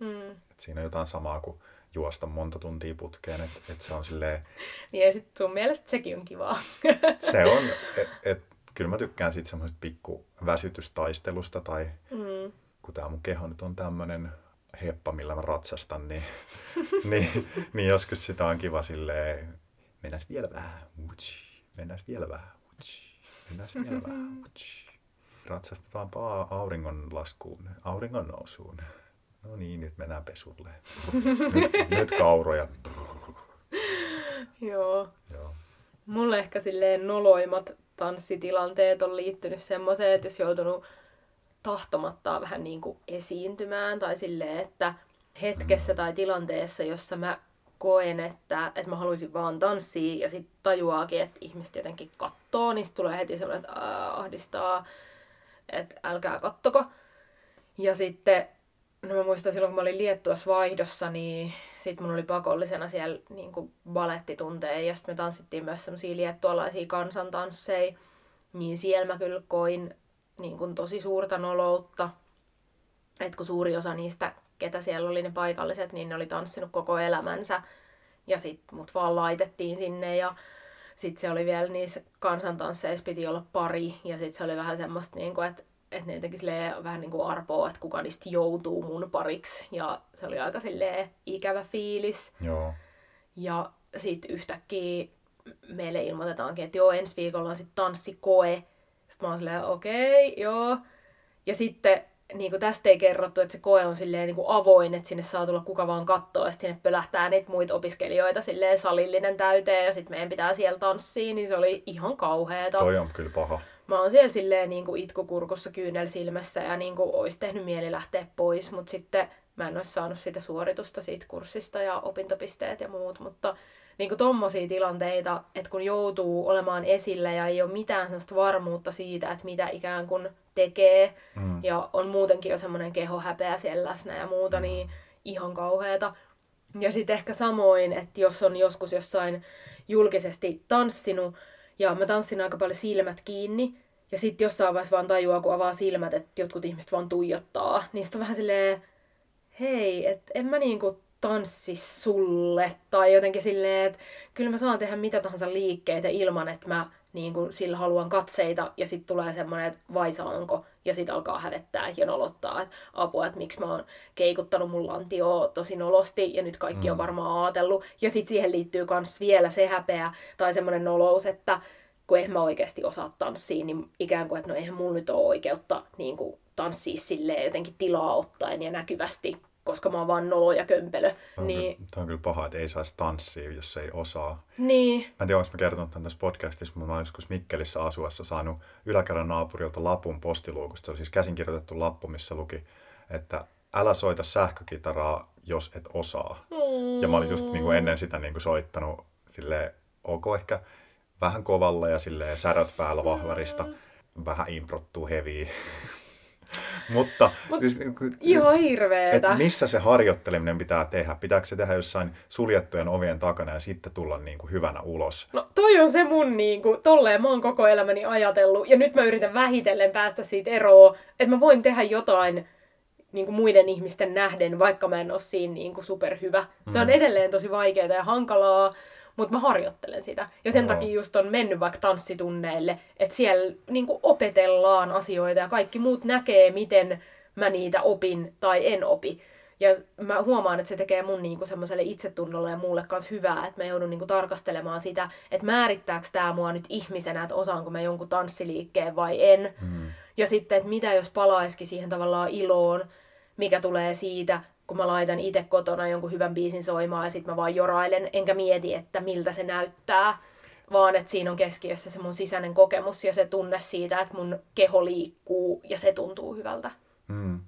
Mm. Et siinä on jotain samaa kuin juosta monta tuntia putkeen, että et se on silleen, Niin ja sit sun mielestä sekin on kivaa. se on, että et, kyllä mä tykkään siitä semmoisesta pikku väsytystaistelusta tai mm. kun tää mun keho nyt on tämmönen heppa, millä mä ratsastan, niin, niin, niin joskus sitä on kiva silleen, mennäs vielä vähän, mennäs vielä vähän, mennäs vielä vähän, utsi. Ratsastetaanpa auringon laskuun, auringon nousuun. No niin, nyt mennään pesulle. Nyt, nyt kauroja. Joo. Joo. Mulle ehkä silleen noloimmat tanssitilanteet on liittynyt semmoiseen, että jos joutunut tahtomattaan vähän niin kuin esiintymään tai silleen, että hetkessä tai tilanteessa, jossa mä koen, että, että mä haluaisin vaan tanssia ja sitten tajuaakin, että ihmiset jotenkin kattoo, niin tulee heti semmoinen, että "Aa, ahdistaa, että älkää kattoko. Ja sitten, no mä muistan silloin, kun mä olin Liettuassa vaihdossa, niin sit mun oli pakollisena siellä niin kuin balettitunteja ja sitten me tanssittiin myös semmoisia liettualaisia kansantansseja. Niin siellä mä kyllä koin niin kuin tosi suurta noloutta. että kun suuri osa niistä, ketä siellä oli ne paikalliset, niin ne oli tanssinut koko elämänsä. Ja sit mut vaan laitettiin sinne ja sit se oli vielä niissä kansantansseissa piti olla pari. Ja sit se oli vähän semmoista, niin kuin, että että ne jotenkin silleen vähän niin kuin arpoo, että kuka niistä joutuu mun pariksi. Ja se oli aika silleen ikävä fiilis. Joo. Ja sitten yhtäkkiä meille ilmoitetaankin, että joo, ensi viikolla on sitten tanssikoe. Sitten mä oon silleen, okei, okay, joo. Ja sitten niin kuin tästä ei kerrottu, että se koe on silleen niin kuin avoin, että sinne saa tulla kuka vaan katsoa, ja sinne pölähtää niitä muita opiskelijoita silleen salillinen täyteen, ja sitten meidän pitää siellä tanssia, niin se oli ihan kauheeta. Toi on kyllä paha. Mä oon siellä silleen niin kuin itkukurkussa kyynel silmässä ja niin kuin ois tehnyt mieli lähteä pois, mutta sitten mä en olisi saanut sitä suoritusta siitä kurssista ja opintopisteet ja muut, mutta niin kuin tommosia tilanteita, että kun joutuu olemaan esillä ja ei ole mitään sellaista varmuutta siitä, että mitä ikään kuin tekee Mm. ja on muutenkin jo semmoinen kehohäpeä siellä läsnä ja muuta, niin ihan kauheeta. Ja sitten ehkä samoin, että jos on joskus jossain julkisesti tanssinut, ja mä tanssin aika paljon silmät kiinni, ja sitten jossain vaiheessa vaan tajuaa, kun avaa silmät, että jotkut ihmiset vaan tuijottaa, niin on vähän silleen, hei, että en mä niinku tanssi sulle. Tai jotenkin silleen, että kyllä mä saan tehdä mitä tahansa liikkeitä ilman, että mä niin kuin, sillä haluan katseita ja sitten tulee semmoinen, että vai saanko, ja sitten alkaa hävettää ja nolottaa, että apua, että miksi mä oon keikuttanut mun lantioa tosi nolosti ja nyt kaikki mm. on varmaan ajatellut. Ja sitten siihen liittyy myös vielä se häpeä tai semmoinen nolous, että kun en mä oikeasti osaa tanssia, niin ikään kuin, että no eihän mulla nyt ole oikeutta niin kuin, tanssia silleen jotenkin tilaa ottaen ja näkyvästi, koska mä oon vaan nolo ja kömpelö. Tämä on, niin... kyllä, on kyllä paha, että ei saisi tanssia, jos ei osaa. Niin. Mä en tiedä, onko mä kertonut tämän tässä podcastissa, mutta mä oon joskus Mikkelissä asuessa saanut yläkerran naapurilta lapun postiluukusta. Se on siis käsinkirjoitettu lappu, missä luki, että älä soita sähkökitaraa, jos et osaa. Mm. Ja mä olin just niin kuin ennen sitä niin kuin soittanut silleen, ok ehkä vähän kovalla ja silleen säröt päällä vahvarista. Vähän improttuu heviä. Mutta Mut, siis, ihan hirveetä. missä se harjoitteleminen pitää tehdä? Pitääkö se tehdä jossain suljettujen ovien takana ja sitten tulla niin kuin hyvänä ulos? No toi on se mun niin kuin, tolleen mä oon koko elämäni ajatellut. Ja nyt mä yritän vähitellen päästä siitä eroon, että mä voin tehdä jotain niin kuin muiden ihmisten nähden, vaikka mä en ole siinä niin kuin superhyvä. Se on mm. edelleen tosi vaikeaa ja hankalaa, mutta mä harjoittelen sitä. Ja sen Joo. takia just on mennyt vaikka tanssitunneille, että siellä niinku opetellaan asioita ja kaikki muut näkee, miten mä niitä opin tai en opi. Ja mä huomaan, että se tekee mun niinku semmoiselle itsetunnolle ja muulle kanssa hyvää, että mä joudun niinku tarkastelemaan sitä, että määrittääkö tämä mua nyt ihmisenä, että osaanko mä jonkun tanssiliikkeen vai en. Mm. Ja sitten, että mitä jos palaisikin siihen tavallaan iloon, mikä tulee siitä, kun mä laitan itse kotona jonkun hyvän biisin soimaan ja sitten mä vaan jorailen, enkä mieti, että miltä se näyttää, vaan että siinä on keskiössä se mun sisäinen kokemus ja se tunne siitä, että mun keho liikkuu ja se tuntuu hyvältä. Mm.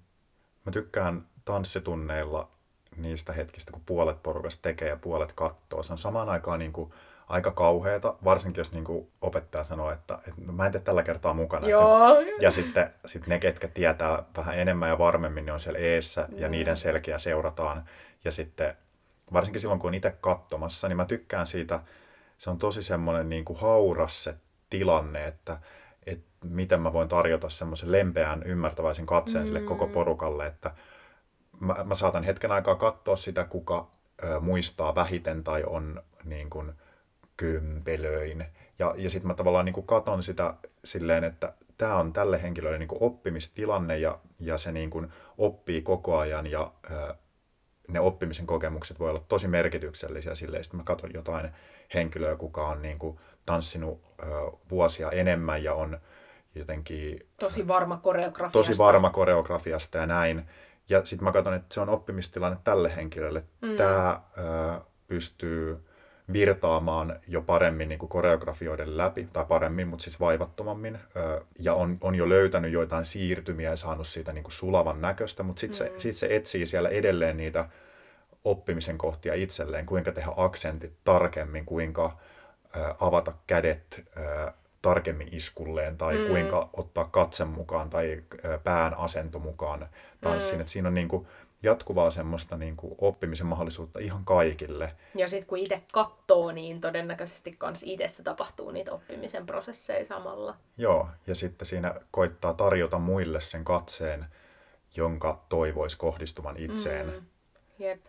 Mä tykkään tanssitunneilla niistä hetkistä, kun puolet porukasta tekee ja puolet katsoo. Se on samaan aikaan niin kuin aika kauheata, varsinkin jos niinku opettaja sanoo, että, että no, mä en tee tällä kertaa mukana. Joo. Että, ja sitten sit ne, ketkä tietää vähän enemmän ja varmemmin, ne on siellä eessä ja niiden selkeä seurataan. Ja sitten varsinkin silloin, kun on itse katsomassa, niin mä tykkään siitä, se on tosi semmoinen niin kuin hauras se tilanne, että, että miten mä voin tarjota semmoisen lempeän, ymmärtäväisen katseen mm. sille koko mm. porukalle, että mä, mä saatan hetken aikaa katsoa sitä, kuka ö, muistaa vähiten tai on niin kuin, kömpelöin. Ja, ja sitten mä tavallaan niin kuin katon sitä silleen, että tämä on tälle henkilölle niin kuin oppimistilanne ja, ja se niin kuin oppii koko ajan ja ää, ne oppimisen kokemukset voi olla tosi merkityksellisiä silleen. Sitten mä katson jotain henkilöä, kuka on niin kuin tanssinut ää, vuosia enemmän ja on jotenkin... Tosi varma koreografiasta. Tosi varma koreografiasta ja näin. Ja sitten mä katson, että se on oppimistilanne tälle henkilölle. Mm. Tämä pystyy virtaamaan jo paremmin niin kuin koreografioiden läpi, tai paremmin, mutta siis vaivattomammin, ja on, on jo löytänyt joitain siirtymiä ja saanut siitä niin kuin sulavan näköistä, mutta sitten mm. se, sit se etsii siellä edelleen niitä oppimisen kohtia itselleen, kuinka tehdä aksentit tarkemmin, kuinka avata kädet tarkemmin iskulleen, tai mm. kuinka ottaa katsen mukaan, tai pään asento mukaan tanssiin. Mm. Et siinä on niin kuin, jatkuvaa semmoista niin kuin oppimisen mahdollisuutta ihan kaikille. Ja sitten kun itse katsoo, niin todennäköisesti myös itse tapahtuu niitä oppimisen prosesseja samalla. Joo, ja sitten siinä koittaa tarjota muille sen katseen, jonka toivoisi kohdistuvan itseen. Mm. Jep.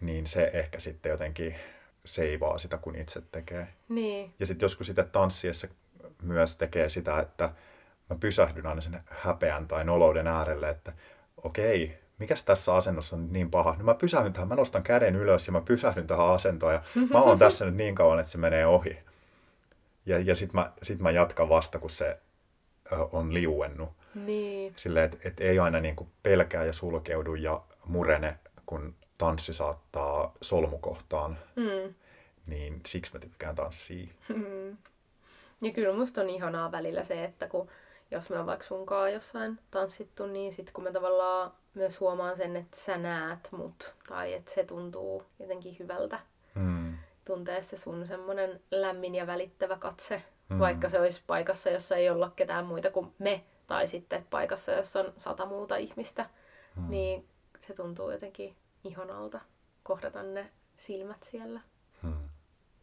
Niin se ehkä sitten jotenkin seivaa sitä, kun itse tekee. Niin. Ja sitten joskus sitten tanssiessa myös tekee sitä, että mä pysähdyn aina sen häpeän tai nolouden äärelle, että okei, mikäs tässä asennossa on niin paha? No mä pysähdyn tähän, mä nostan käden ylös ja mä pysähdyn tähän asentoon ja mä oon tässä nyt niin kauan, että se menee ohi. Ja, ja sit mä, sit mä jatkan vasta, kun se on liuennut. Niin. Silleen, että et ei aina niin kuin pelkää ja sulkeudu ja murene, kun tanssi saattaa solmukohtaan. Mm. Niin siksi mä tykkään tanssia. Mm. Ja kyllä musta on ihanaa välillä se, että kun jos me on vaikka sunkaan jossain tanssittu, niin sitten kun mä tavallaan myös huomaan sen, että sä näet mut, tai että se tuntuu jotenkin hyvältä. Mm. Tuntee se sun semmoinen lämmin ja välittävä katse, mm. vaikka se olisi paikassa, jossa ei olla ketään muita kuin me, tai sitten paikassa, jossa on sata muuta ihmistä, mm. niin se tuntuu jotenkin ihanalta kohdata ne silmät siellä. Mm.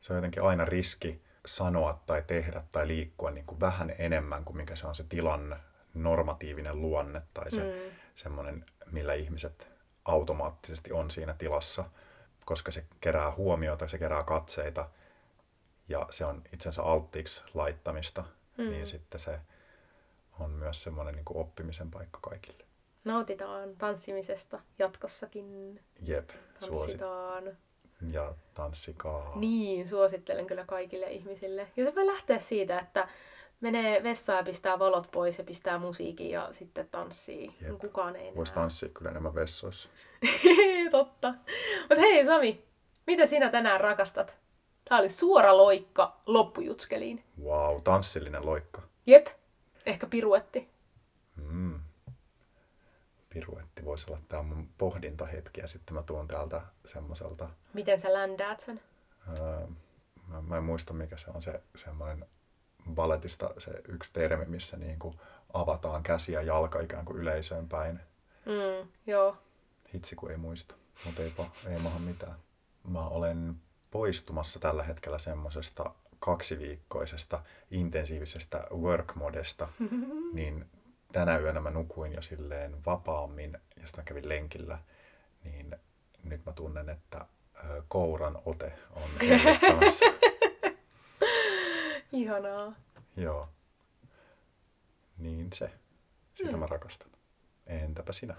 Se on jotenkin aina riski sanoa tai tehdä tai liikkua niin kuin vähän enemmän kuin mikä se on se tilan normatiivinen luonne tai se mm. semmoinen, millä ihmiset automaattisesti on siinä tilassa, koska se kerää huomiota, se kerää katseita ja se on itsensä alttiiksi laittamista, mm. niin sitten se on myös semmoinen niin kuin oppimisen paikka kaikille. Nautitaan tanssimisesta jatkossakin. Jep, Tanssitaan. Suosit- ja tanssikaa. Niin, suosittelen kyllä kaikille ihmisille. Ja se voi lähteä siitä, että menee vessaan ja pistää valot pois ja pistää musiikin ja sitten tanssii. Jep. Kukaan ei Voisi tanssia kyllä enemmän vessoissa. Totta. Mutta hei Sami, mitä sinä tänään rakastat? Tämä oli suora loikka loppujutskeliin. Wow, tanssillinen loikka. Jep, ehkä piruetti. Mm. Piruetti voisi olla tämä mun pohdintahetki ja sitten mä tuun täältä semmoiselta... Miten sä ländäät sen? Öö, mä, mä en muista mikä se on se semmoinen balletista se yksi termi, missä niin kuin avataan käsi ja jalka ikään kuin yleisöön päin. Mm, joo. Hitsi kun ei muista, mutta ei, ei maha mitään. Mä olen poistumassa tällä hetkellä semmoisesta kaksiviikkoisesta intensiivisestä work-modesta, niin tänä yönä mä nukuin jo silleen vapaammin ja sitten mä kävin lenkillä, niin nyt mä tunnen, että kouran ote on Ihanaa. Joo. Niin se. Sitä hmm. mä rakastan. Entäpä sinä?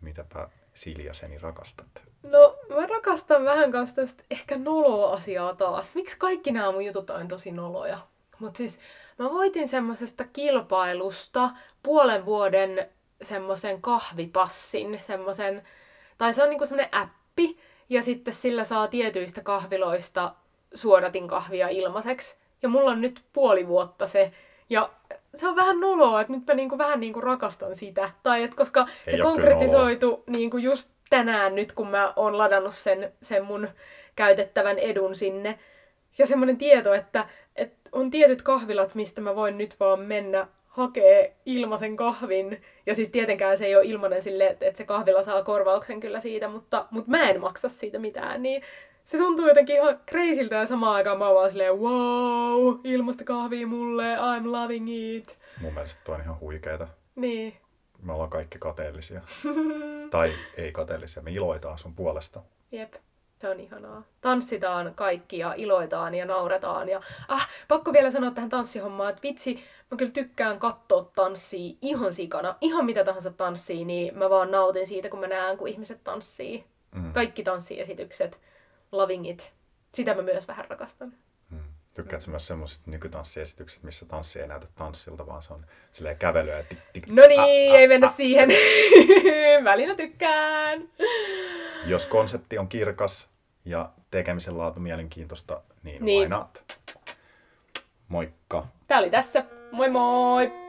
Mitäpä Siljaseni rakastat? No, mä rakastan vähän kanssa tästä ehkä noloa asiaa taas. Miksi kaikki nämä mun jutut on tosi noloja? Mutta siis mä voitin semmosesta kilpailusta puolen vuoden semmoisen kahvipassin, semmoisen, tai se on niinku semmoinen appi, ja sitten sillä saa tietyistä kahviloista suodatin kahvia ilmaiseksi. Ja mulla on nyt puoli vuotta se. Ja se on vähän noloa, että nyt mä niinku vähän niinku rakastan sitä. Tai että koska Ei se konkretisoitu niinku just tänään nyt, kun mä oon ladannut sen, sen mun käytettävän edun sinne. Ja semmoinen tieto, että, että on tietyt kahvilat, mistä mä voin nyt vaan mennä hakee ilmaisen kahvin. Ja siis tietenkään se ei ole ilmainen sille, että, että se kahvila saa korvauksen kyllä siitä, mutta, mutta mä en maksa siitä mitään. Niin se tuntuu jotenkin ihan kreisiltä ja samaan aikaan mä oon vaan silleen, wow, ilmasta kahvia mulle, I'm loving it. Mun mielestä toi on ihan huikeeta. Niin. Me ollaan kaikki kateellisia. tai ei kateellisia, me iloitaan sun puolesta. Jep. Se on ihanaa. Tanssitaan kaikki ja iloitaan ja nauretaan. Ja, ah, pakko vielä sanoa tähän tanssihommaan, että vitsi, mä kyllä tykkään katsoa tanssia ihan sikana. Ihan mitä tahansa tanssii, niin mä vaan nautin siitä, kun mä näen, kun ihmiset tanssii. Mm. Kaikki tanssiesitykset Loving It. Sitä mä myös vähän rakastan. Hmm. Tykkäätkö myös semmoisista nykytanssiesitykset, missä tanssi ei näytä tanssilta, vaan se on silleen kävelyä ja tik, tik, No niin, ei mennä siihen. Välillä tykkään. Jos konsepti on kirkas ja tekemisen laatu mielenkiintoista, niin, niin. not? Moikka. Tää oli tässä. Moi moi!